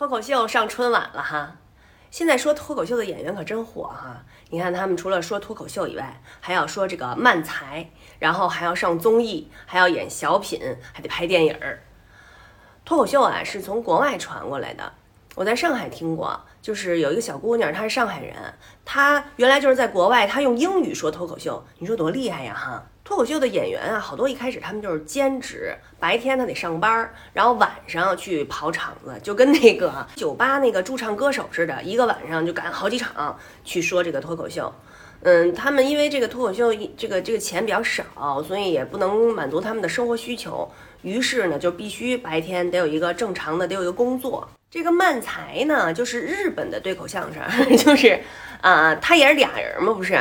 脱口秀上春晚了哈，现在说脱口秀的演员可真火哈。你看他们除了说脱口秀以外，还要说这个漫才，然后还要上综艺，还要演小品，还得拍电影儿。脱口秀啊是从国外传过来的，我在上海听过，就是有一个小姑娘，她是上海人，她原来就是在国外，她用英语说脱口秀，你说多厉害呀哈！脱口秀的演员啊，好多一开始他们就是兼职，白天他得上班，然后晚上去跑场子，就跟那个酒吧那个驻唱歌手似的，一个晚上就赶好几场去说这个脱口秀。嗯，他们因为这个脱口秀这个这个钱比较少，所以也不能满足他们的生活需求，于是呢就必须白天得有一个正常的，得有一个工作。这个漫才呢，就是日本的对口相声，就是，啊，他也是俩人嘛，不是？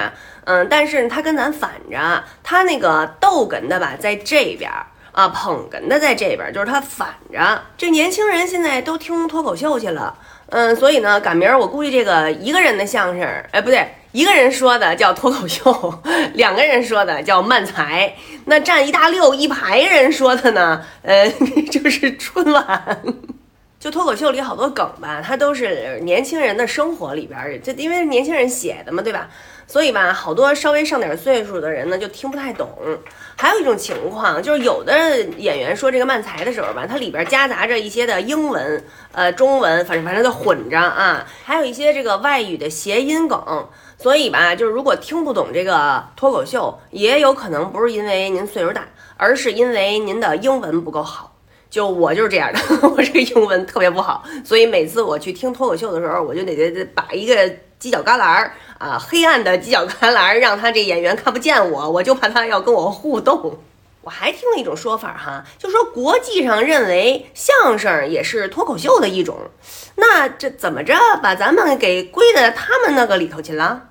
嗯，但是他跟咱反着，他那个逗哏的吧，在这边啊，捧哏的在这边，就是他反着。这年轻人现在都听脱口秀去了，嗯，所以呢，赶明儿我估计这个一个人的相声，哎，不对，一个人说的叫脱口秀，两个人说的叫漫才，那站一大溜一排人说的呢，呃，就是春晚。就脱口秀里好多梗吧，它都是年轻人的生活里边，就因为年轻人写的嘛，对吧？所以吧，好多稍微上点岁数的人呢，就听不太懂。还有一种情况，就是有的演员说这个慢才的时候吧，它里边夹杂着一些的英文、呃中文，反正反正就混着啊，还有一些这个外语的谐音梗。所以吧，就是如果听不懂这个脱口秀，也有可能不是因为您岁数大，而是因为您的英文不够好。就我就是这样的，我这个英文特别不好，所以每次我去听脱口秀的时候，我就得得把一个犄角旮旯儿啊，黑暗的犄角旮旯，让他这演员看不见我，我就怕他要跟我互动。我还听了一种说法哈，就说国际上认为相声也是脱口秀的一种，那这怎么着把咱们给归在他们那个里头去了？